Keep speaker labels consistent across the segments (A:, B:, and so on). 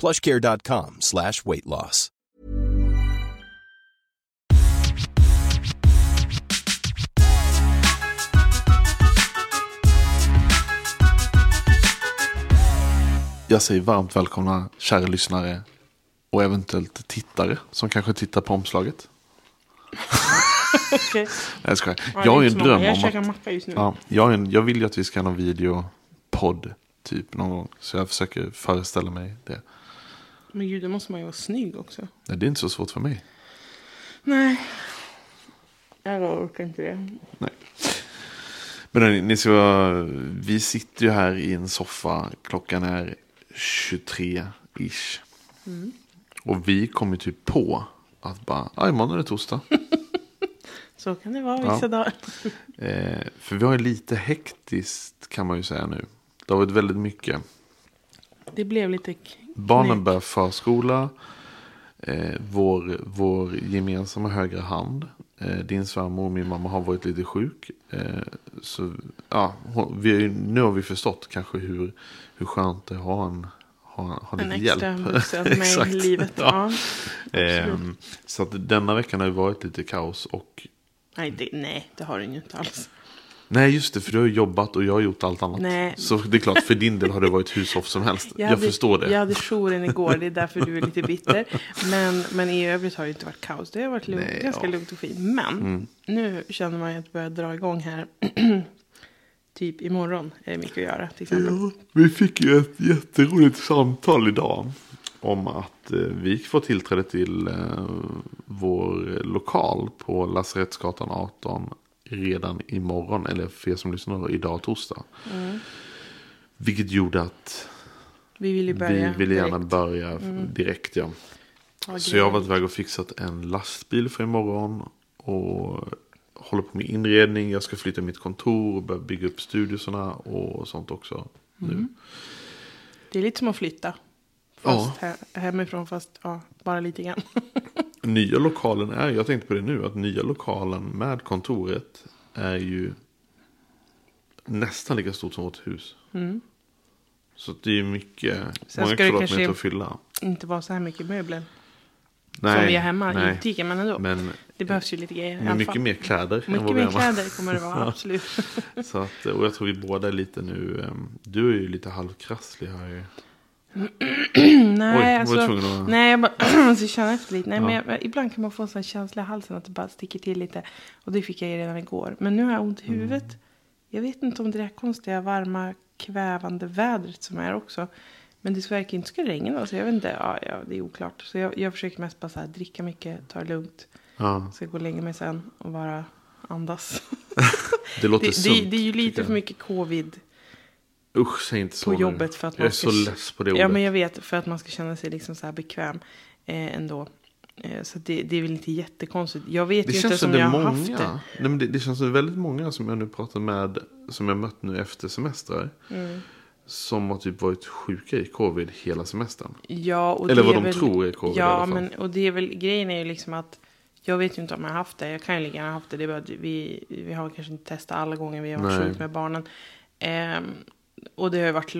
A: plushcare.com slash weight loss.
B: Jag säger varmt välkomna kära lyssnare och eventuellt tittare som kanske tittar på omslaget. Nej, jag.
C: Ja,
B: jag har ju
C: är
B: en dröm
C: Jag
B: om att... Ja, jag, en, jag vill ju att vi ska ha någon videopodd typ någon gång. Så jag försöker föreställa mig det.
C: Men gud, då måste man ju vara snygg också.
B: Nej, det är inte så svårt för mig.
C: Nej. Jag orkar inte det.
B: Nej. Men hörni, ni ska, vi sitter ju här i en soffa. Klockan är 23-ish.
C: Mm.
B: Och vi kom ju typ på att bara, ja imorgon är det torsdag.
C: Så kan det vara
B: Ja.
C: vissa dagar.
B: Eh, för vi har ju lite hektiskt kan man ju säga nu. Det har varit väldigt mycket.
C: Det blev lite
B: Barnen
C: knäck.
B: börjar förskola. Eh, vår, vår gemensamma högra hand. Eh, din svärmor och min mamma har varit lite sjuk. Eh, så ja, hon- vi, nu har vi förstått kanske hur, hur skönt det är att ha en ha, ha
C: En
B: lite
C: extra
B: hjälp.
C: vuxen med i livet.
B: Ja.
C: Ja.
B: Ehm, så att denna veckan har ju varit lite kaos. Och
C: Nej, det, nej, det har den ju inte alls.
B: Nej just det, för du har jobbat och jag har gjort allt annat.
C: Nej.
B: Så det är klart, för din del har det varit hur soft som helst. Jag,
C: hade,
B: förstår det.
C: Jag hade jouren igår, det är därför du är lite bitter. Men, men i övrigt har det inte varit kaos. Det har varit lugnt,
B: Nej,
C: ganska
B: ja.
C: lugnt och fint. Men
B: Mm.
C: nu känner man ju att det börjar dra igång här. typ imorgon är det mycket att göra till exempel.
B: Ja, vi fick ju ett jätteroligt samtal idag. Om att eh, vi får tillträde till eh, vår lokal på Lasarettsgatan 18 redan imorgon. Eller för er som lyssnar idag torsdag.
C: Mm.
B: Vilket gjorde att
C: Vi vill ju börja
B: vi ville gärna
C: direkt.
B: börja
C: Mm.
B: direkt. Ja.
C: Ja,
B: Så jag har varit iväg och fixat en lastbil för imorgon. Och håller på med inredning. Jag ska flytta mitt kontor och börja bygga upp studiosarna och sånt också. Nu.
C: Mm. Det är lite som att flytta. Fast he- hemifrån, fast ja, bara lite grann.
B: Nya lokalen är, jag tänkte på det nu, att nya lokalen med kontoret är ju nästan lika stort som vårt hus.
C: Mm.
B: Så det är mycket,
C: Sen
B: många kvadratmeter att fylla.
C: Inte vara så här mycket möbler.
B: Nej,
C: som vi har hemma i
B: nej.
C: butiken. Men ändå.
B: Men,
C: det behövs ju lite grejer. i
B: men mycket
C: fall.
B: mer kläder
C: Mycket mer kläder kommer det vara, absolut.
B: Så att, och jag tror vi båda är lite nu, ehm, du är ju lite halvkrasslig här ju.
C: nej,
B: Oj,
C: alltså,
B: att-
C: nej, jag bara måste känna efter lite. Nej, men
B: Ja.
C: jag, ibland kan man få en sån känsla i halsen att det bara sticker till lite. Och det fick jag redan igår. Men nu har jag ont i
B: Mm.
C: huvudet. Jag vet inte om det är konstiga varma kvävande vädret som är också. Men det verkar inte ska regna. Så jag vet inte. Ja, ja, det är oklart. Så jag, jag försöker mest bara så här, dricka mycket, ta det lugnt.
B: Ja.
C: Ska gå och lägga mig sen och bara andas.
B: Det låter
C: det,
B: sunt.
C: det, det är ju lite för mycket covid
B: Usch, säg inte så
C: på
B: nu.
C: jobbet för att
B: Jag är
C: man ska...
B: så less på det
C: Ja,
B: ordet.
C: men jag vet. För att man ska känna sig liksom så här bekväm eh, ändå. Eh, så det, det är väl inte jättekonstigt. Jag vet
B: Det
C: ju inte
B: känns
C: som
B: det
C: jag har
B: många.
C: haft det.
B: Nej, men det, det känns som väldigt många som jag nu pratar med. Som jag mött nu efter semestrar.
C: Mm.
B: som har typ varit sjuka i covid hela semestern.
C: Ja, och
B: Eller
C: det
B: vad de
C: väl,
B: tror är covid i
C: Ja,
B: alla fall.
C: men och det är väl grejen är ju liksom att jag vet ju inte om jag har haft det. Jag kan ju lika gärna ha haft det. Det är bara vi, vi har kanske inte testat alla gånger vi har varit sjuka med barnen. Ehm, och det har ju varit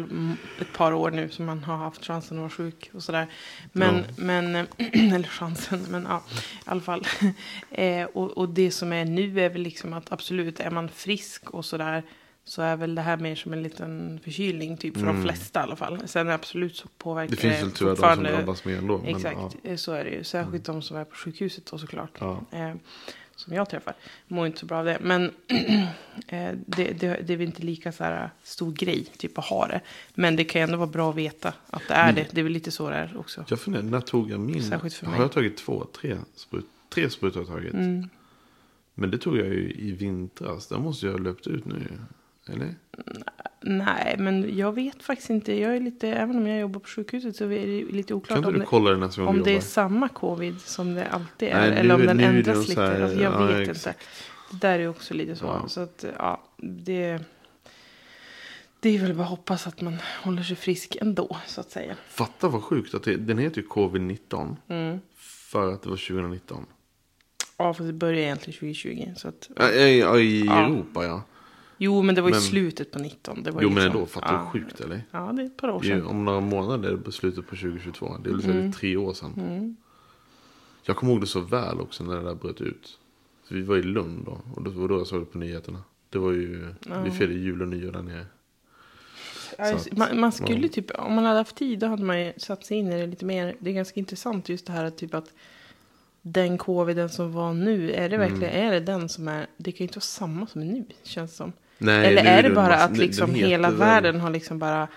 C: ett par år nu som man har haft chansen att vara sjuk och sådär. Men,
B: Ja.
C: men eller chansen, men ja, i alla fall. eh, och, och det som är nu är väl liksom att absolut, är man frisk och sådär så är väl det här mer som en liten förkylning typ för de flesta i alla fall. Sen absolut så påverkar
B: Mm. Det finns väl tyvärr de som drabbas mer ändå. men
C: Exakt,
B: ja.
C: eh, så är det ju. Särskilt de som är på sjukhuset då såklart.
B: Ja.
C: Eh, som jag träffar. Mår inte så bra av det. Men eh, det, det, det är väl inte lika så här stor grej typ att ha det. Men det kan ju ändå vara bra att veta att det är det. Det är väl lite så det är också.
B: Jag funderar, när tog jag min?
C: Särskilt för
B: har
C: mig.
B: jag tagit två, tre sprut? Tre sprutor har jag tagit.
C: Mm.
B: Men det tog jag ju i vintras. Där måste jag ha löpt ut nu. Eller?
C: Nej, men jag vet faktiskt inte. Jag är lite, även om jag jobbar på sjukhuset så är det lite
B: Kan
C: oklart om
B: du
C: det,
B: kolla det
C: om det är samma covid som det alltid är.
B: Nej, nu-
C: eller om den ändras lite.
B: här-
C: alltså, jag
B: ja,
C: vet
B: exakt.
C: inte. Det där är också lite så.
B: Ja.
C: Så att, ja, det... Det är väl bara att hoppas att man håller sig frisk ändå, så att säga.
B: Fatta vad sjukt att det, den heter ju covid-19.
C: Mm.
B: För att det var 2019.
C: Ja, för det börjar egentligen 2020. Så att,
B: Ja, i, ja, I. Europa ja.
C: Jo, men det var ju
B: Men-
C: slutet på 19. Det var
B: Jo
C: ju
B: men
C: liksom-
B: ändå, fatta
C: ja.
B: hur sjukt eller?
C: Ja, det är ett par år
B: Det är ju
C: sedan.
B: om några månader på slutet på 2022. Det är väl mm. tre år sedan.
C: Mm.
B: Jag kommer ihåg det så väl också när det där bröt ut. Så vi var i Lund då. Och det var då jag såg det på nyheterna. Det var ju, vi firade jul och nyår där nere.
C: Ja,
B: att-
C: man, man skulle
B: ja.
C: typ, om man hade haft tid då hade man ju satt sig in i det lite mer. Det är ganska intressant just det här att typ att den coviden som var nu, är det
B: Mm.
C: verkligen, är det den som är, det kan ju inte vara samma som nu känns som.
B: Nej,
C: Eller är det bara att liksom hela världen har liksom bara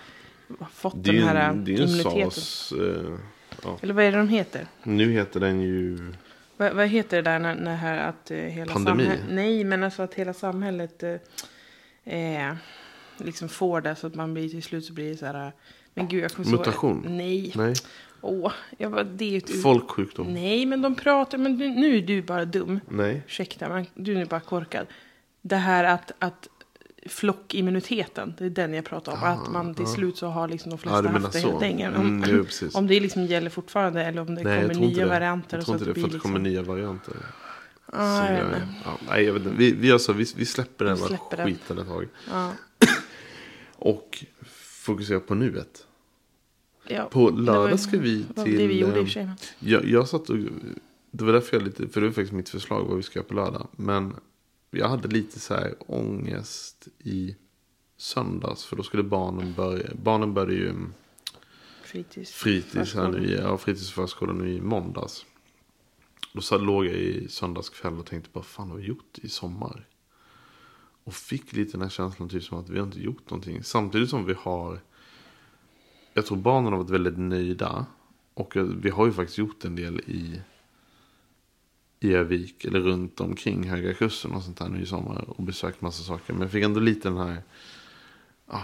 C: fått den här
B: en,
C: immuniteten?
B: sas. Eh, ja.
C: Eller vad är det de heter?
B: Nu heter den ju...
C: Vad, vad heter det där när, när här att eh, hela
B: Pandemi?
C: samhället... Nej, men alltså att hela samhället eh, eh, liksom får det så att man blir till slut så blir det så här... Men gud, jag kommer så-
B: Mutation?
C: Nej.
B: Nej.
C: Åh, jag bara, det är ett...
B: Folksjukdom?
C: Nej, men de pratar... Men du, nu är du bara dum.
B: Nej.
C: Ursäkta, men du är bara korkad. Det här att, att flockimmuniteten, det är den jag pratar om.
B: Ah,
C: att man till
B: ah.
C: slut så har liksom de
B: Ja,
C: flesta
B: menar
C: haft det helt enkelt.
B: Mm,
C: Om,
B: jo, precis.
C: om det liksom gäller fortfarande eller om det
B: Nej,
C: kommer nya
B: det.
C: varianter.
B: Jag
C: och
B: tror inte det, för att det kommer
C: liksom-
B: nya varianter.
C: Ah,
B: Så
C: jag vet
B: jag-
C: inte.
B: ja, nej, jag vet inte. Vi, vi, gör så, vi, vi släpper den
C: Vi släpper den.
B: skiten ett tag.
C: Ja.
B: Och fokuserar på nuet.
C: Ja,
B: På
C: var
B: lördag ska vi till...
C: Det vi gjorde i och
B: eh,
C: för sig.
B: Jag, jag satt och... Det var därför jag lite... För det var faktiskt mitt förslag vad vi ska göra på lördag. Men jag hade lite så här ångest i söndags. För då skulle barnen börja... Barnen började ju
C: Fritids.
B: fritids här nu ja, fritidsförskolan nu i måndags. Då så låg jag i söndags kväll och tänkte bara fan har vi gjort i sommar? Och fick lite den här känslan typ som att vi har inte gjort någonting. Samtidigt som vi har, jag tror barnen har varit väldigt nöjda. Och vi har ju faktiskt gjort en del i Övik eller runt omkring Höga Kusten och sånt där nu i sommar. Och besökt massa saker. Men jag fick ändå lite den här, ja,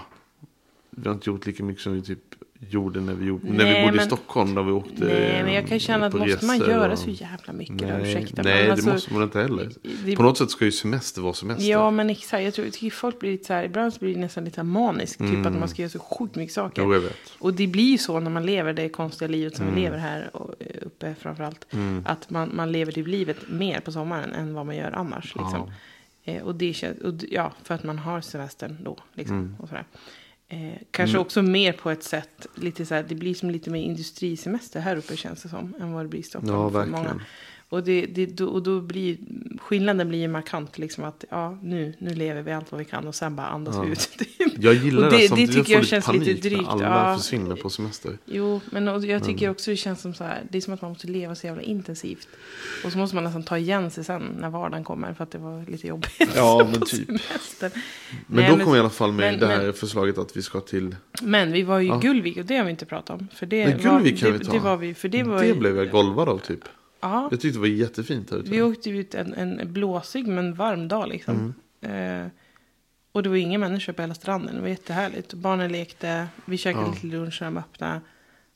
B: vi har inte gjort lika mycket som vi typ gjorde när vi, gjorde, när vi
C: Nej,
B: bodde i
C: men-
B: Stockholm. Där vi åkte
C: Nej, men jag kan känna att
B: på
C: måste man göra
B: och-
C: så jävla mycket? då?
B: Nej,
C: Ursäkta.
B: nej det
C: alltså,
B: måste man inte heller.
C: det-
B: På något sätt ska ju semester vara semester.
C: Ja, men exakt. Jag tror tycker folk blir lite så här, ibland blir det nästan lite maniskt. Typ att man ska göra så sjukt mycket saker.
B: Mm. Jo, jag vet.
C: Och det blir ju så när man lever det konstiga livet som
B: Mm.
C: vi lever här och, eh, uppe framförallt. Att man, man lever typ livet mer på sommaren än vad man gör annars. Liksom. Eh, och det känns, och, ja, för att man har semestern då. Liksom,
B: Mm.
C: och sådär. Eh, kanske också mer på ett sätt, lite så här, det blir som lite mer industrisemester här uppe känns det som. Än vad det blir i Stockholm.
B: Ja,
C: för
B: verkligen.
C: många. Och, det, det, och då blir skillnaden blir markant. Liksom att ja, nu, nu lever vi allt vad vi kan och sen bara andas
B: Ja.
C: ut.
B: Jag gillar
C: Och
B: det,
C: det- det tycker
B: jag
C: jag känns
B: lite
C: drygt.
B: alla
C: Ja.
B: försvinner på semester.
C: Jo, men och jag tycker också det känns som så här. Det är som att man måste leva så jävla intensivt. Och så måste man nästan ta igen sig sen när vardagen kommer. För att det var lite jobbigt.
B: Ja, men typ.
C: semestern.
B: Men
C: Nej,
B: då kom i alla fall med
C: men-
B: det här
C: men-
B: förslaget att vi ska till...
C: Men vi var ju i
B: Ja.
C: Gullvik och det har vi inte pratat om. För det,
B: Men Gullvik kan vi
C: det,
B: ta.
C: det var vi. För det var
B: det
C: ju,
B: blev jag golvad av typ.
C: Ja,
B: Jag tyckte det var jättefint här ute.
C: vi åkte ut en, en blåsig men varm dag liksom.
B: Mm.
C: Eh, och det var inga människor på hela stranden. Det var jättehärligt. Barnen lekte. Vi käkade
B: Ja.
C: lite lunch när de öppnade.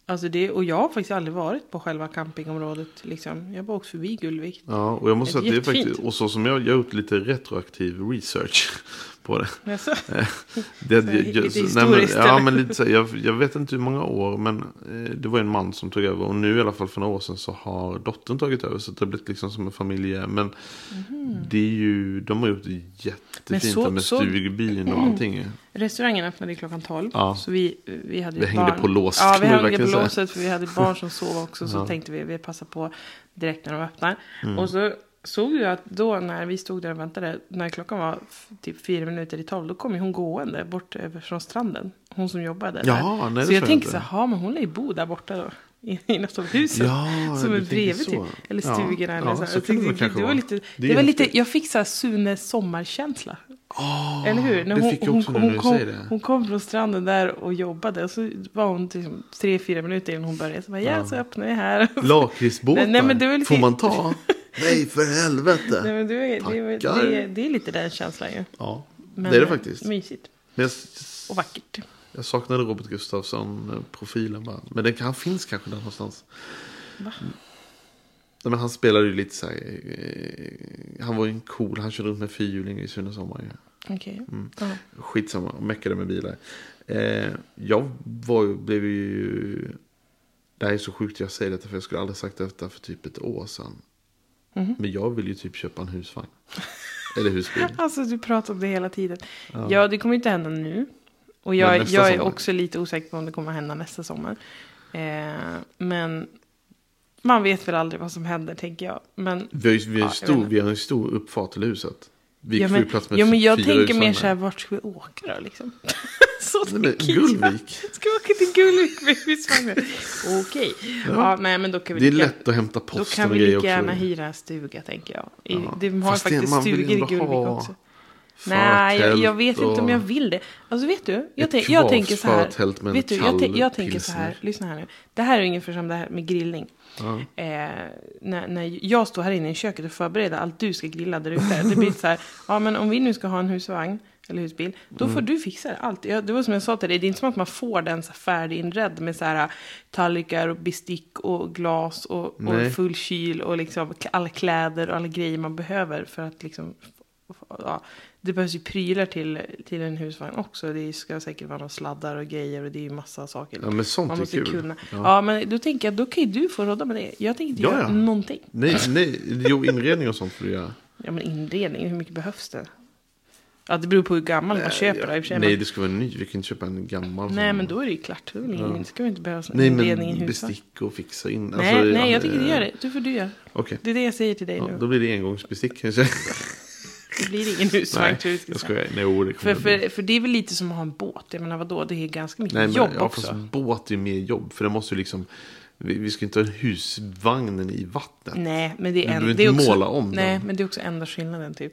C: Alltså det, och jag har faktiskt aldrig varit på själva campingområdet. Liksom. Jag bara åkt förbi Gullvik.
B: Ja, och jag måste
C: Det
B: säga att det är faktiskt, och så som jag, jag har gjort lite retroaktiv research på det. Jag,
C: lite
B: jag, så, nej,
C: historiskt,
B: men, ja,
C: eller?
B: men lite så, här, jag, jag vet inte hur många år, men eh, det var en man som tog över. Och nu i alla fall för några år sedan så har dottern tagit över. Så det har blivit liksom som en familj. Men det är ju, de har gjort det jättefint
C: så-
B: med
C: så-
B: stugbyn och allting. ju.
C: restaurangen öppnade klockan 12.
B: Ja.
C: Så vi, vi hade
B: Det hängde
C: barn.
B: på lås,
C: Ja, vi hängde på låset för vi hade barn som sov också. Så
B: Ja.
C: tänkte vi, vi passar på direkt när de öppnar.
B: Mm.
C: Och så såg vi att då när vi stod där och väntade, när klockan var typ fyra minuter i tolv, då kom ju hon gående bort över från stranden. Hon som jobbade där.
B: Ja, nej,
C: så jag
B: jag
C: tänkte så här, "Ja, men hon lär ju bo där borta då. I, i något av husen.
B: Ja,
C: som
B: du
C: är bredvid typ. Eller
B: Ja,
C: stugorna. eller
B: ja,
C: så. Jag
B: det
C: det var lite,
B: Det
C: det
B: är
C: var lite, jag fick så här Sune sommarkänsla.
B: Åh,
C: Eller hur? När hon,
B: jag
C: hon, hon,
B: du
C: kom, hon kom från stranden där och jobbade. Och så var hon liksom tre, fyra minuter innan hon började. Så bara, ja, så öppnar vi här.
B: Lakritsbåtar, får man ta? Nej, för helvete.
C: Nej, men är, det,
B: Tackar.
C: det, det är lite den känslan ju.
B: Ja,
C: Men,
B: det är det
C: eh,
B: faktiskt.
C: Mysigt
B: jag,
C: och vackert.
B: jag saknade Robert Gustafsson-profilen bara. Men den, han finns kanske där någonstans.
C: Va?
B: Nej, men han spelade ju lite så här. Eh, han var ju en cool, han körde runt med fyrhjuling i Sune Sommar.
C: Okej.
B: Mm.
C: Ja.
B: Skitsamma, och meckade med bilar. Eh, jag var blev ju... Det här är så sjukt jag säger detta för jag skulle aldrig sagt detta för typ ett år sedan.
C: Mhm.
B: Men jag vill ju typ köpa en husvagn. Eller husbil.
C: Alltså du pratar om det hela tiden. Ja, det kommer inte hända nu. Och
B: Men
C: jag, jag är också lite osäker på om det kommer hända nästa sommar. Eh, men man vet väl aldrig vad som händer, tänker jag. Men,
B: Vi har ju vi har
C: Ja, jag
B: stor, vi har en stor uppfart till huset. Vi
C: ja,
B: får ju
C: men,
B: plats med
C: ja, men jag
B: fyra
C: tänker
B: husvagnar.
C: mer så här, vart ska vi åka då? Liksom? så
B: Nej, men
C: jag.
B: Gullvik.
C: Ska vi åka till Gullvik med husvagnen? Okej. Ja. nej, men då kan vi
B: Det är
C: lika-
B: lätt att hämta
C: Då
B: post
C: kan
B: och
C: vi
B: grejer
C: lika gärna hyra stuga, tänker jag. I,
B: Ja.
C: De har
B: Fast
C: faktiskt stugor i Gullvik
B: ha
C: också. Nej, jag, jag vet inte om jag
B: och-
C: vill det. Alltså vet du, jag, tänk, jag tänker så här. Vet du, jag, jag tänker så här, lyssna här nu. Det här är ungefär som det här med grillning.
B: Ja.
C: Eh, när, när jag står här inne i köket och förbereder allt du ska grilla där ute. Det blir så här, ja men om vi nu ska ha en husvagn eller husbil, då
B: Mm.
C: får du fixa det. Allt. Jag, det var som jag sa till dig, det är inte som att man får den så färdiginredd med så här tallrikar och bestick och glas och, och full kyl och liksom alla kläder och alla grejer man behöver för att liksom Ja, det behövs ju prylar till, till en husvagn också. Det ska säkert vara några sladdar och grejer och det är ju massa saker.
B: Ja, men sånt
C: man
B: är
C: måste
B: kul.
C: kunna.
B: Ja.
C: Ja. men då tänker jag, då kan ju du få råda med det. Jag tänker inte
B: Ja,
C: göra
B: ja.
C: någonting.
B: Nej, nej, jo inredning och sånt får du göra.
C: Ja, men inredning, hur mycket behövs det? Ja, det beror på hur gammal man köper för sig.
B: Nej, det ska vara ny. Vi kan inte köpa en gammal.
C: nej, men då är det ju klart. Då det ingen, ska vi inte behöva
B: Nej,
C: inredning i
B: bestick och fixa in.
C: Nej,
B: Alltså,
C: nej,
B: ja,
C: jag tycker du gör det. Du får du göra.
B: Okej.
C: Det är det jag säger till dig
B: Ja,
C: nu.
B: då blir det engångsbestick kanske.
C: Det blir ingen husvagn
B: Nej,
C: tror jag.
B: skojar. Nej, det
C: För, för, för det är väl lite som att ha en båt. Jag menar vadå, det är ganska mycket
B: Nej, men,
C: jobb
B: ja,
C: också.
B: Fast båt är mer jobb. För det måste ju liksom... Vi, vi ska inte ha husvagnen i vattnet.
C: Nej, men det
B: Du
C: är, en,
B: behöver
C: det är
B: inte
C: också,
B: måla om
C: Nej,
B: den.
C: men det är också enda skillnaden typ.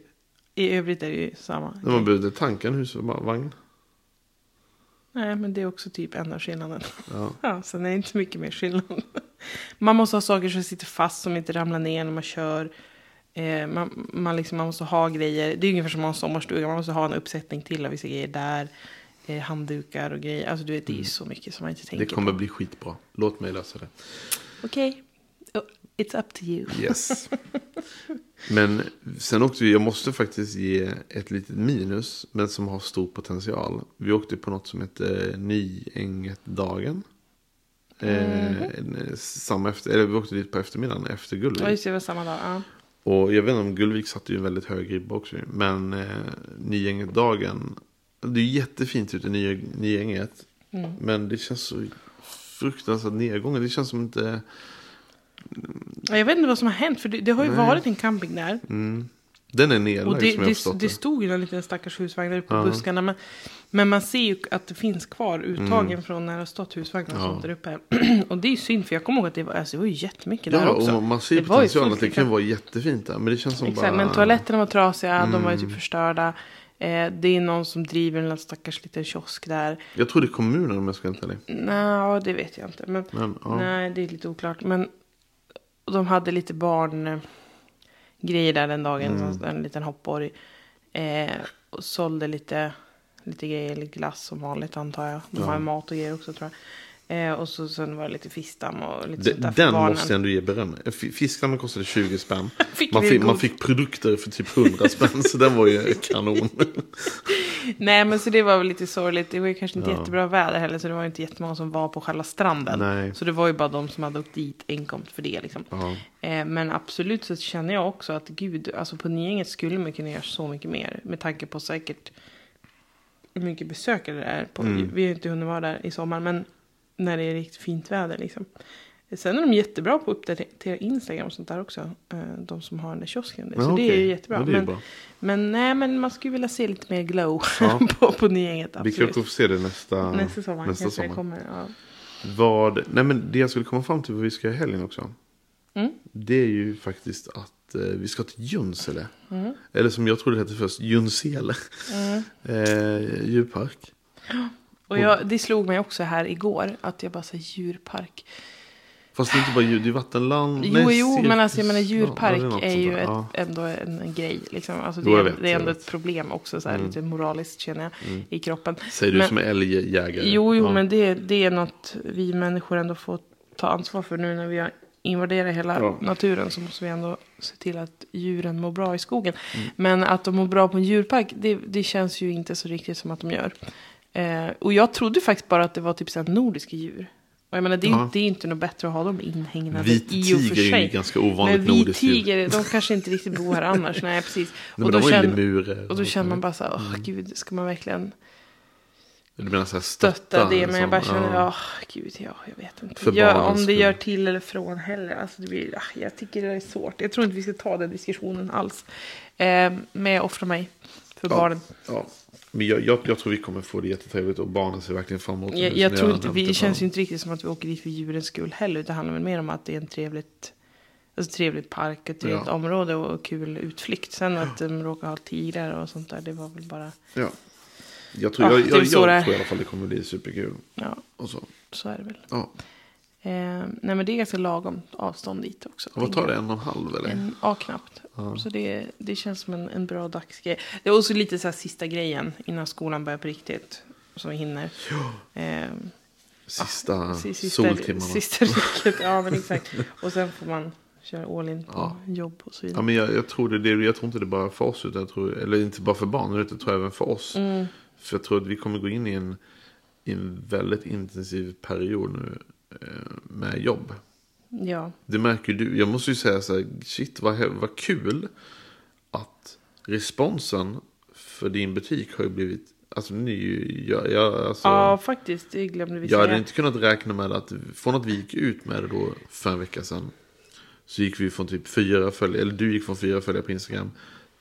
C: I övrigt är det ju samma.
B: När man behövde tanka en husvagn.
C: Nej, men det är också typ enda skillnaden.
B: Ja.
C: Ja, sen är det inte mycket mer skillnad. Man måste ha saker som sitter fast som inte ramlar ner när man kör. Eh, man, man, liksom, man måste ha grejer. Det är ungefär som en sommarstuga. Man måste ha en uppsättning till av vissa grejer där. Eh, handdukar och grejer. Alltså du vet, det är ju så mycket som man inte tänker
B: Mm. Det kommer
C: på.
B: bli skitbra. Låt mig lösa det.
C: Okej, Oh, it's up to you.
B: Yes. Men sen åkte vi, jag måste faktiskt ge ett litet minus, men som har stor potential. Vi åkte på något som heter Nyängetdagen. Eh, en- samma efter, eller vi åkte dit på eftermiddagen efter
C: Ja,
B: Gullvik.
C: just det, det var samma dag. Ja.
B: Och jag vet inte om Gullvik satte ju en väldigt hög ribba också. Men eh, Nyängetdagen, det är jättefint ute i Ny, Nyänget.
C: Mm.
B: Men det känns så fruktansvärt nedgången. Det känns som inte...
C: Ja, Jag vet inte vad som har hänt, för det, det har ju
B: Nej.
C: varit en camping där.
B: Den är nedlagd
C: Och det,
B: som jag
C: det,
B: förstått
C: det stod ju en liten stackars husvagn där på
B: Ja.
C: buskarna. Men, men man ser ju att det finns kvar uttagen från när det har stått husvagnar
B: Mm. Ja.
C: sånt där uppe. och det är ju synd, för jag kommer ihåg att det var, alltså, det var ju jättemycket där
B: Ja,
C: också.
B: och man ser ju
C: Det
B: potentialen att det kan vara jättefint där. Men det känns som
C: Exakt,
B: bara... Mm.
C: men toaletterna var trasiga, de var ju typ förstörda. Eh, det är någon som driver en stackars liten kiosk där.
B: Jag tror det är kommunen om jag ska inte ärlig.
C: Nej, det vet jag inte. Men,
B: Men, ja.
C: Nej, det är lite oklart. Men de hade lite barn eh, grejer där den dagen.
B: Mm.
C: En liten hoppborg. Eh, och sålde lite, lite grejer, lite glass som vanligt antar jag. De har ju mat och grejer också tror jag. Eh, och så sen var det lite fiskdamm och lite
B: De,
C: sånt där för
B: den
C: barnen.
B: måste jag ändå ge beröm. F- Fiskdammen kostade 20 spänn.
C: Fick
B: man, fick, man fick produkter för typ 100 spänn. så den var ju kanon.
C: Nej men så det var väl lite sorgligt. Det var ju kanske inte jättebra väder heller. Så det var ju inte jättemånga som var på själva stranden.
B: Nej.
C: Så det var ju bara de som hade åkt dit enkom för det liksom.
B: Ja.
C: Eh, men absolut så känner jag också att gud, alltså på Nyänget skulle man kunna göra så mycket mer. Med tanke på säkert hur mycket besökare det är. På,
B: Mm.
C: Vi har ju inte hunnit vara där i sommar. Men när det är riktigt fint väder liksom. Sen är de jättebra på att uppdatera Instagram och sånt där också. Eh, de som har den där kiosken. Så
B: Ja,
C: det är
B: okej.
C: ju jättebra.
B: Ja, är
C: men, men nej, men man skulle vilja se lite mer glow
B: Ja.
C: på, på Nyänget.
B: Vi kanske får se det nästa,
C: Nästa sommar
B: nästa sommar.
C: kommer. Ja.
B: Vad, nej men det jag skulle komma fram till vad vi ska göra i helgen också.
C: Mm.
B: Det är ju faktiskt att eh, vi ska till Junsele.
C: Mm.
B: Eller som jag trodde det hette först, Junsele. Eh, djurpark.
C: Och jag, det slog mig också här igår att jag bara sa djurpark.
B: Fast det är inte bara djur, det är vattenland.
C: Jo,
B: nej,
C: jo, men alltså jag menar
B: Ja,
C: djurpark
B: något
C: är
B: sånt
C: ju ett,
B: Ja.
C: ändå en, en grej. Liksom. Alltså, det, är,
B: vet,
C: det är ändå ett problem också, så här, lite moraliskt känner jag, i kroppen.
B: Säger du
C: Men-
B: som är älgjägare.
C: Jo, jo,
B: Ja.
C: men det, det är något vi människor ändå får ta ansvar för nu när vi har invaderat hela
B: Ja.
C: naturen. Så måste vi ändå se till att djuren mår bra i skogen.
B: Mm.
C: Men att de mår bra på en djurpark, det, det känns ju inte så riktigt som att de gör. Eh, och jag trodde faktiskt bara att det var typ så nordiska djur. Och jag menar, det är,
B: Ja.
C: inte, det är inte något bättre att ha dem inhägnade
B: Vit
C: i och för
B: tiger är ju
C: sig.
B: ganska ovanligt
C: Men vit
B: djur.
C: tiger, de kanske inte riktigt bor här annars. Nej, precis.
B: Nej,
C: och, då känner, och då känner man bara så här, åh
B: Mm.
C: gud, ska man verkligen
B: Du menar så här stötta?
C: stötta det? Men jag bara känner,
B: Ja.
C: ja, gud, ja, jag vet inte.
B: För
C: Gör, om det gör till eller från heller. Alltså, det blir, ah, jag tycker det är svårt. Jag tror inte vi ska ta den diskussionen alls. Eh, men jag offrar mig för
B: Ja.
C: barnen.
B: Ja. Men jag, jag, jag tror vi kommer få det jättetrevligt och barnen ser verkligen fram emot det.
C: Jag, jag tror inte, vi, det känns ju inte riktigt som att vi åker dit för djurens skull heller. Det handlar väl mer om att det är en trevligt, alltså trevligt park, ett trevligt
B: Ja.
C: område och kul utflykt. Sen att de råkar ha tigrar och sånt där, det var väl bara,
B: Ja. Jag tror,
C: Ja,
B: jag, jag, jag tror i alla fall det kommer bli superkul.
C: ja,
B: Och så.
C: så är det väl.
B: Ja.
C: Eh, nej men det är ganska lagom avstånd dit också.
B: Och vad tar det? En och en halv eller?
C: En, ja, knappt. Så det, det känns som en, en bra dagsgrej. Det är också lite så här sista grejen innan skolan börjar på riktigt. Så vi hinner. Eh,
B: Sista,
C: si-
B: soltimmarna.
C: Sista rycket, ja men exakt. Och sen får man köra all in på
B: Ja.
C: jobb och så vidare.
B: Ja, men jag, jag, tror det, det, jag tror inte det är bara för oss, utan jag tror, eller inte bara för barnen, utan jag tror även för oss.
C: Mm.
B: För jag tror att vi kommer gå in i en, i en väldigt intensiv period nu med jobb.
C: Ja,
B: Det märker du. Jag måste ju säga så här, shit vad, vad kul att responsen för din butik har ju blivit, alltså ju, jag, jag, alltså,
C: ja faktiskt. Det glömde vi
B: jag hade
C: säga.
B: inte kunnat räkna med att, från att vi gick ut med det då för en vecka sedan, så gick vi från typ fyra följare, eller du gick från fyra följare på Instagram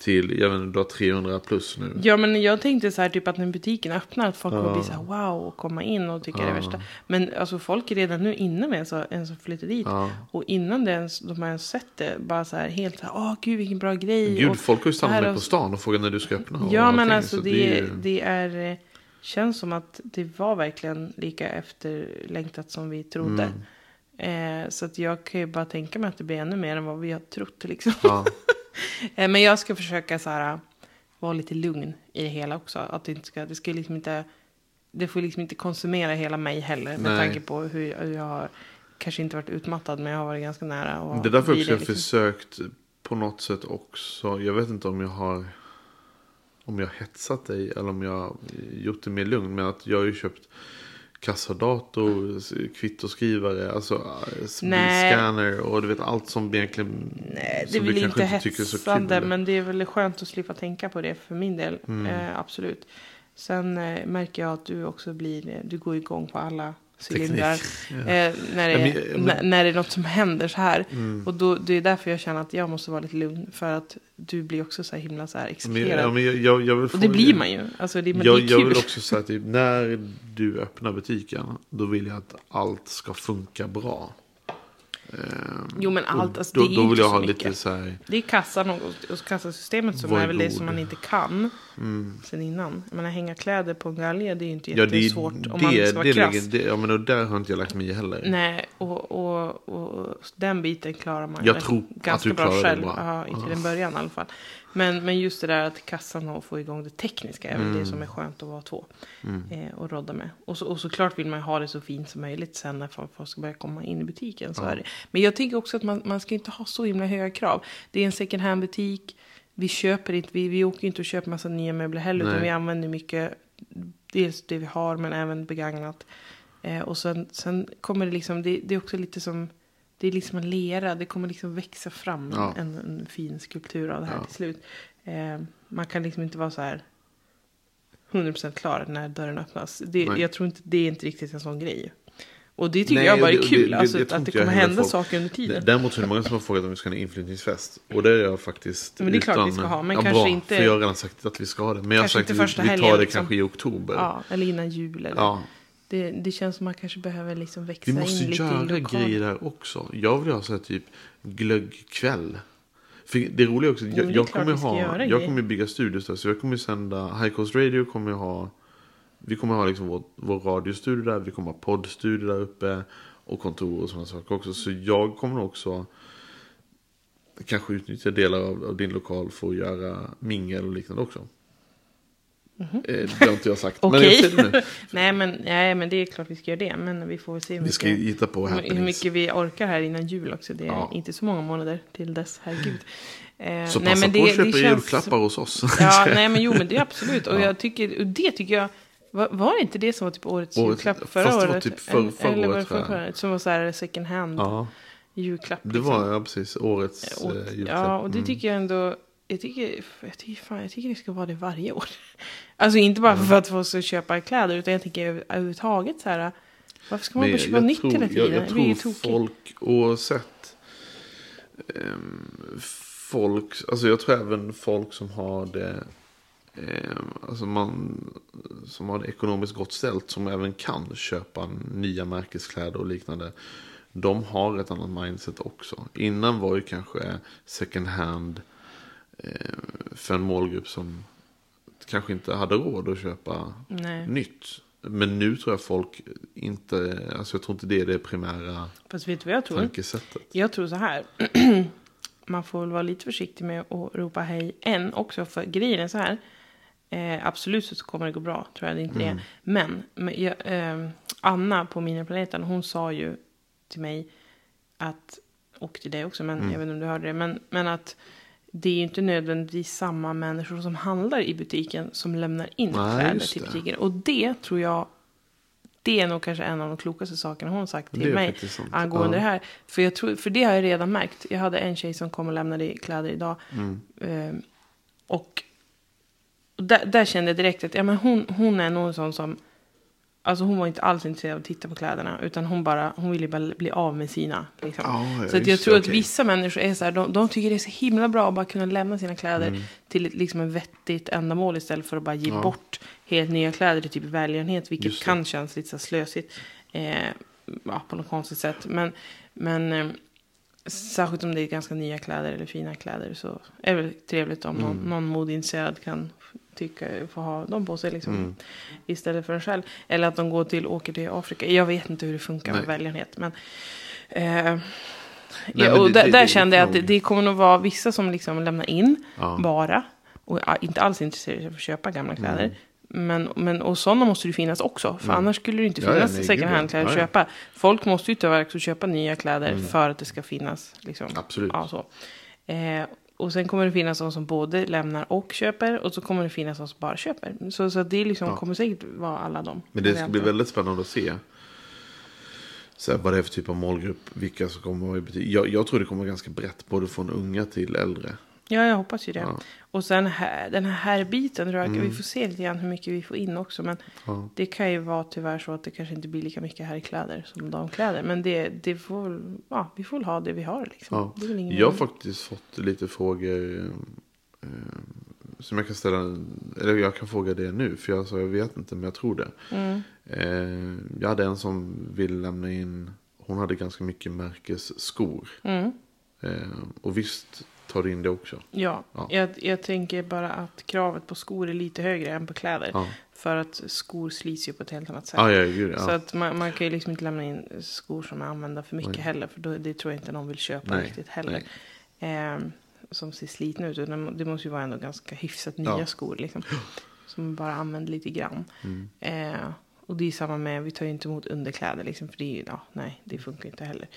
B: till, jag vet inte, du har 300 plus nu.
C: Ja men jag tänkte så här typ att när butiken öppnar att folk kommer bli så här wow och komma in och tycka det är värsta. Men alltså folk är redan nu inne med så, en som flyttar dit.
B: Ja.
C: Och innan det ens, de har ens sett det bara så här helt så här åh gud vilken bra grej.
B: Gud,
C: och
B: folk har ju
C: det
B: stannat
C: och-
B: på stan och frågat när du ska öppna.
C: Ja men alltså
B: så
C: det,
B: är
C: det är, eh, känns som att det var verkligen lika efterlängtat som vi trodde.
B: Mm.
C: Eh, så att jag kan ju bara tänka mig att det blir ännu mer än vad vi har trott liksom.
B: Ja.
C: Eh, Men jag ska försöka så här, vara lite lugn i det hela också. Att det inte ska, det ska liksom inte, det får liksom inte konsumera hela mig heller. Med
B: Nej.
C: tanke på hur jag, hur jag har, kanske inte varit utmattad men jag har varit ganska nära. Och
B: Det är därför också jag har
C: liksom.
B: försökt på något sätt också. Jag vet inte om jag har om jag hetsat dig eller om jag gjort det mer lugnt. Men att jag har ju köpt kassadator, kvittoskrivare, alltså eh,
C: Nej.
B: scanner och du vet allt som egentligen
C: Nej, det är väl inte hetsande men det är väl skönt att slippa tänka på det för min del.
B: Mm.
C: Eh, absolut. Sen eh, märker jag att du också blir, du går igång på alla cylindrar.
B: Ja.
C: Eh, när, det,
B: men- men-
C: när- när det är något som händer så här.
B: Mm.
C: Och då, det är därför jag känner att jag måste vara lite lugn. För att du blir också så här himla så här exalterad.
B: ja, men jag, jag,
C: och det blir man ju. Alltså det,
B: jag,
C: det är
B: jag vill också säga att typ, när du öppnar butiken. Då vill jag att allt ska funka bra.
C: Jo men allt, alltså,
B: då,
C: det är
B: då vill
C: inte
B: jag
C: så
B: ha
C: mycket.
B: lite så här.
C: Det är kassan och, och kassasystemet som
B: Var
C: är väl det
B: god.
C: som man inte kan sen innan. Jag menar hänga kläder på en galge det är ju inte
B: Ja, det,
C: jättesvårt
B: det,
C: om man ska vara
B: det,
C: krass.
B: det, ja, men och där har inte jag lagt mig i heller.
C: Nej, och, och, och den biten klarar man
B: Jag tror att
C: ganska
B: du
C: bra
B: klarar det
C: själv.
B: bra.
C: Ja, till en början i alla fall. Men, men just det där att kassan och få igång det tekniska är väl
B: Mm.
C: det som är skönt att vara två. Eh, och rodda med. Och, så, och såklart vill man ha det så fint som möjligt sen när folk ska börja komma in i butiken. Så är det. Men jag tycker också att man, man ska inte ha så himla höga krav. Det är en second hand butik. Vi köper inte, vi, vi åker inte och köper massa nya möbler heller. Utan
B: Nej.
C: vi använder mycket, dels det vi har men även begagnat. Eh, och sen, sen kommer det liksom, det, det är också lite som, det är liksom en lera. Det kommer liksom växa fram
B: Ja.
C: en, en fin skulptur av det här
B: Ja.
C: till slut. Eh, man kan liksom inte vara så här 100% klar när dörren öppnas. Det,
B: Nej.
C: jag tror inte, det är inte riktigt en sån grej. Och det tycker
B: Nej,
C: jag bara är kul.
B: det-
C: alltså,
B: det
C: att det kommer hända
B: folk-
C: saker under tiden.
B: Däremot så är det många som har frågat om vi ska ha en inflyttningsfest. Och det är jag faktiskt.
C: Men det är klart vi ska ha, men
B: ja,
C: kanske
B: bra,
C: inte-
B: För jag har redan sagt att vi ska ha det. Men jag har sagt att vi, vi tar
C: helgen,
B: det
C: liksom.
B: kanske i oktober.
C: Ja, eller innan jul. Eller.
B: Ja.
C: Det, det känns som man kanske behöver liksom växa
B: Vi måste
C: in lite i
B: göra
C: lokalen.
B: grejer där också. Jag vill ha så här typ glöggkväll. För det roliga är också, jag, jag kommer
C: vi
B: ha,
C: göra
B: jag kommer bygga studios där. Så jag kommer sända, High Coast Radio kommer ha, vi kommer ha liksom vår, vår radiostudio där, vi kommer ha poddstudio där uppe. Och kontor och sådana saker också. Så jag kommer också kanske utnyttja delar av, av din lokal för att göra mingel och liknande också. Eh, det har inte jag sagt, men jag.
C: Okej.
B: säger det nu.
C: nej, men, nej, men det är klart vi ska göra det. Men vi får se hur
B: Vi ska hitta på
C: hur, mycket vi orkar här innan jul också. Det är
B: Ja.
C: inte så många månader till dess, herregud. Eh,
B: Så
C: nej,
B: passa
C: men
B: på
C: det-
B: att köpa
C: det känns-
B: julklappar hos oss.
C: Ja, nej men jo men det är absolut. Och
B: Ja.
C: jag tycker, och det tycker jag, var, var det inte det som var typ årets,
B: Årets-
C: julklapp förra
B: fast det var
C: året?
B: typ
C: Eller-
B: förra
C: eller det
B: året, jag.
C: förra året? Som var så här second hand
B: ja,
C: julklapp.
B: det
C: liksom.
B: var ja, precis årets
C: Och-
B: eh, julklapp.
C: Ja, och det
B: Mm.
C: tycker jag ändå, jag tycker, jag tycker, fan, jag tycker det ska vara det varje år. Alltså inte
B: Mm.
C: bara för att få ska köpa kläder, utan jag tänker över- överhuvudtaget så här, varför ska man bara köpa nytt
B: tror,
C: hela tiden?
B: Jag, jag
C: det blir ju
B: tror folk, oavsett ehm, folk, alltså jag tror även folk som har det, ehm, alltså man, som har det ekonomiskt gott ställt, som även kan köpa nya märkeskläder och liknande. De har ett annat mindset också. Innan var ju kanske second hand för en målgrupp som kanske inte hade råd att köpa
C: Nej.
B: nytt. Men nu tror jag folk inte, alltså jag tror inte det är det primära
C: Fast vet du vad jag tror?
B: tankesättet.
C: Jag tror så här. Man får väl vara lite försiktig med att ropa hej än också. För grejen är så här. Eh, absolut så kommer det gå bra. Tror jag det inte
B: Mm.
C: det. Men, men jag, eh, Anna på Miniplaneten. Hon sa ju till mig. Att. Och till dig också. Men
B: Mm.
C: jag vet inte om du hörde det. Men, men att. Det är ju inte nödvändigtvis samma människor som handlar i butiken. Som lämnar in
B: Nej,
C: kläder till butiken. Och det tror jag. Det är nog kanske en av de klokaste sakerna hon sagt till mig. Angående
B: Ja.
C: det här. För, jag tror, för det har jag redan märkt. Jag hade en tjej som kom och lämnade kläder idag.
B: Mm.
C: Och och där, där kände jag direkt att ja, men hon, hon är nog en sån som... Alltså hon var inte alls intresserad av att titta på kläderna. Utan hon, bara, hon ville bara bli av med sina. Liksom.
B: Ja,
C: så att jag tror
B: det,
C: att vissa människor är så här. De, de tycker det är så himla bra att bara kunna lämna sina kläder
B: Mm.
C: till ett, liksom en vettigt ändamål. Istället för att bara ge
B: Ja.
C: bort helt nya kläder till typ välgörenhet. Vilket kan kännas lite så slösigt. Eh, ja, på något konstigt sätt. Men, men eh, särskilt om det är ganska nya kläder eller fina kläder så är det väl trevligt om någon,
B: Mm.
C: någon modeintresserad kan tycka, få ha dem på sig liksom,
B: Mm.
C: istället för en själv. Eller att de går till, åker till Afrika. Jag vet inte hur det funkar med
B: Nej.
C: välgörenhet. Men, eh,
B: men
C: ja, och
B: det-
C: där,
B: det-
C: där
B: det
C: kände jag att det, det kommer nog vara vissa som liksom lämnar in
B: Ja.
C: bara. Och ja, inte alls intresserade av att köpa gamla
B: Mm.
C: kläder. Men, men, och sådana måste det finnas också. För annars skulle det inte
B: Ja, ja,
C: finnas
B: nej,
C: second
B: ja.
C: hand-kläder att
B: Ja, ja.
C: köpa. Folk måste ju tyvärr också köpa nya kläder för att det ska finnas. Liksom,
B: Absolut.
C: Ja, så. Eh, och sen kommer det finnas de som både lämnar och köper. Och så kommer det finnas de som bara köper. Så, så det liksom
B: Ja.
C: kommer säkert vara alla de.
B: Men det ska bli väldigt spännande att se. Så här, vad det är för typ av målgrupp, vilka som kommer vara i butik. Jag, jag tror det kommer vara ganska brett, både från unga till äldre.
C: Ja, jag hoppas ju det.
B: Ja. Mm.
C: Och sen här, den här biten tror jag, vi får se lite grann hur mycket vi får in också. Men
B: Ja.
C: det kan ju vara tyvärr så att det kanske inte blir lika mycket här i kläder som damkläder. Men det, det får, ja, vi får väl ha det vi har liksom.
B: Ja. Jag har faktiskt fått lite frågor eh, som jag kan ställa. Eller jag kan fråga det nu. För jag sa jag vet inte men jag tror det.
C: Mm.
B: Eh, jag hade en som ville lämna in. hon hade ganska mycket märkesskor.
C: Mm.
B: Eh, och visst tar in det också.
C: Ja,
B: Ja.
C: Jag, jag tänker bara att kravet på skor är lite högre än på kläder.
B: Ja.
C: För att skor slits ju på ett helt annat sätt.
B: Ja, gud,
C: Så att man, man kan ju liksom inte lämna in skor som är använda för mycket
B: Nej.
C: heller. För då, det tror jag inte någon vill köpa
B: Nej,
C: riktigt heller. Ehm, som ser slitna ut. Det måste ju vara ändå ganska hyfsat nya skor. Liksom, som man bara använder lite grann.
B: Mm.
C: Eh, och det är samma med, vi tar ju inte emot underkläder. Liksom, för det är ju, ja, nej, det funkar inte heller.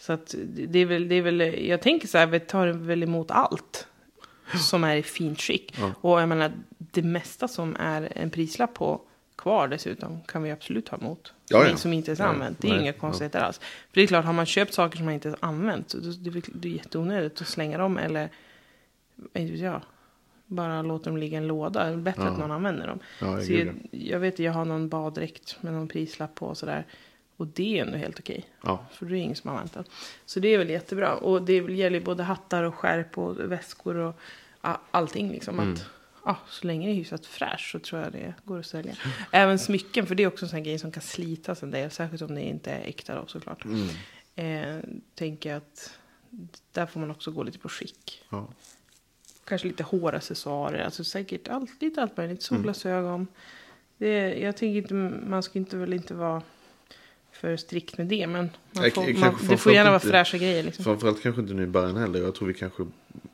C: Så att det är väl, det är väl jag tänker så här, vi tar väl emot allt. Som är i fint skick.
B: Ja.
C: Och jag menar, det mesta som är en prislapp på kvar dessutom kan vi absolut ta emot.
B: Ja,
C: som,
B: ja.
C: som inte är
B: Ja,
C: använt. Det är
B: nej,
C: inga
B: ja.
C: konstigheter alls. För det är klart, har man köpt saker som man inte har använt. Det är, det är jätteonödigt att slänga dem. Eller, inte vet jag, bara låta dem ligga i en låda. Det är bättre
B: Ja.
C: att någon använder dem.
B: Ja,
C: Så jag, jag vet, jag har någon baddräkt med någon prislapp på och sådär. Och det är ändå helt okej.
B: Ja.
C: För det är ingen som har den. Så det är väl jättebra. Och det gäller ju både hattar och skärp och väskor och allting. Liksom.
B: Mm.
C: Att, ja, så länge det är hyfsat fräscht så tror jag det går att sälja. Även smycken, för det är också en sån grej som kan slitas en del. Särskilt om det inte är äkta då såklart.
B: Mm.
C: Eh, tänker jag att där får man också gå lite på skick.
B: Ja.
C: Kanske lite håraccessoarer, alltså säkert allt, lite allt möjligt.
B: Mm.
C: Solglasögon. Det, jag tänker inte, man ska inte väl inte vara för strikt med det. Men man får,
B: jag
C: man, det får gärna vara fräscha grejer. Liksom.
B: Framförallt kanske inte nu i början heller. Jag tror vi kanske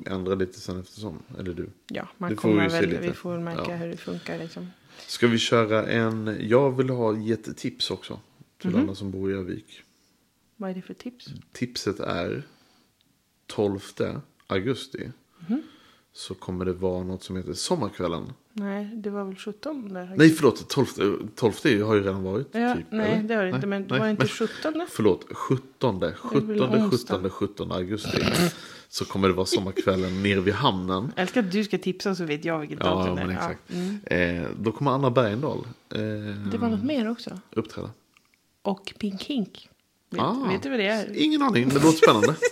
B: ändrar lite sen eftersom. Eller du.
C: Ja, man
B: det får vi
C: kommer
B: se
C: väl, vi får märka
B: Ja.
C: hur det funkar. Liksom.
B: Ska vi köra en... Jag vill ha gett tips också. Till
C: Mhm.
B: alla som bor i Övik.
C: Vad är det för tips?
B: Tipset är 12 augusti.
C: Mhm.
B: Så kommer det vara något som heter Sommarkvällen.
C: Nej, det var väl 17 där.
B: Nej förlåt, 12, 12 har ju redan varit.
C: Ja,
B: typ,
C: nej,
B: eller?
C: det har det inte. Men det var inte 17?
B: Förlåt, 17,
C: väl
B: 17,
C: onsdag.
B: 17, 17 augusti. Så kommer det vara sommarkvällen nere vid hamnen.
C: Jag älskar att du ska tipsa så vet jag vilket datum
B: Ja,
C: det är.
B: exakt.
C: Ja, mm.
B: Eh, då kommer Anna Bergendahl eh,
C: Det var något mer också.
B: uppträda.
C: Och Pink Hink. Vet,
B: Ah,
C: vet du vad det är?
B: Ingen aning, men det låter spännande.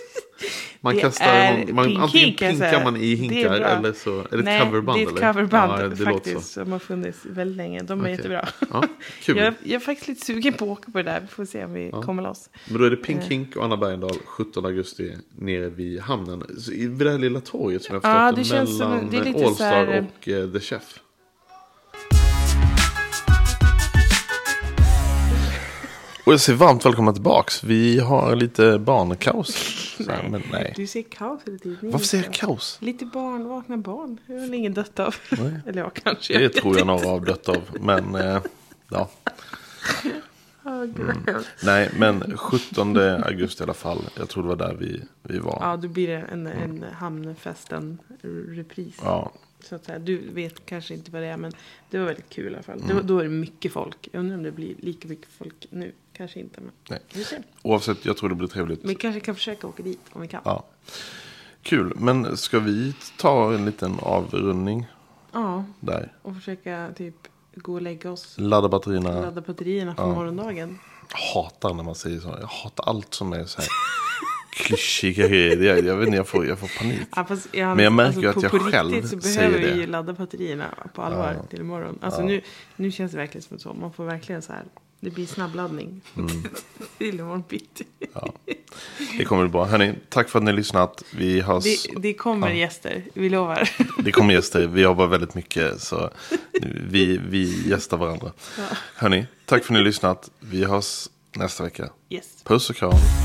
B: Man
C: Det
B: kastar,
C: är
B: man, antingen
C: jag
B: pinkar
C: säga.
B: man i
C: Det är
B: hinkar eller så är det ett
C: Nej,
B: coverband.
C: det är ett
B: eller?
C: coverband
B: Ja, det låter
C: faktiskt.
B: så.
C: Som har funnits väldigt länge. De är
B: Okej.
C: jättebra.
B: Ja, kul.
C: Jag, jag är faktiskt lite sugen på att åka på det där. Vi får se om vi
B: Ja.
C: kommer loss.
B: Men då är det Pink Hink och Anna Bergendahl 17 augusti nere vid hamnen. Så i- Vid det här lilla torget som jag har
C: Ja,
B: förstått
C: det känns som-
B: mellan
C: det är lite
B: Allstar
C: här-
B: och eh, The Chef. Och jag säger varmt välkomna tillbaks. Vi har lite barnkaos. Här, men nej.
C: Du ser kaos hela tiden.
B: Varför säger jag kaos?
C: Lite barn, vakna barn. Det har väl ingen dött av.
B: Nej.
C: Eller jag kanske.
B: Det
C: vet
B: tror jag
C: inte.
B: några har dött av. Men eh, ja. Mm. Nej, men 17 augusti i alla fall. Jag tror det var där vi, vi var.
C: Ja, då blir det en, en hamnfesten-repris.
B: Ja,
C: Så att säga. Du vet kanske inte vad det är, men det var väldigt kul i alla fall.
B: Mm.
C: Då, då är det mycket folk. Jag undrar om det blir lika mycket folk nu. Kanske inte, men
B: nej.
C: vi ser.
B: Oavsett, jag tror det blir trevligt.
C: Vi kanske kan försöka åka dit om vi kan.
B: Ja. Kul, men ska vi ta en liten avrundning
C: Ja,
B: där?
C: och försöka typ gå och lägga oss.
B: Ladda batterierna.
C: Ladda batterierna för
B: Ja.
C: morgondagen.
B: Jag hatar när man säger så. Jag hatar allt som är så här klyschiga grejer. Jag, jag vet inte, jag får, jag får panik.
C: Ja, jag,
B: Men jag märker ju att
C: på,
B: jag
C: på
B: själv
C: riktigt så
B: säger
C: behöver vi
B: det.
C: ju ladda batterierna på allvar
B: Ja.
C: till imorgon. Alltså
B: Ja.
C: nu, nu känns det verkligen som så. Man får verkligen så här. Det blir snabbladdning.
B: Mm.
C: till imorgon bitti.
B: Det kommer bra. Hörni, tack för att ni har lyssnat. Vi har...
C: Det, det kommer gäster, vi lovar.
B: Det kommer gäster. Vi jobbar väldigt mycket. Så vi, vi gästar varandra. Hörni, tack för att ni har lyssnat. Vi hörs nästa vecka.
C: Yes.
B: Puss och kram.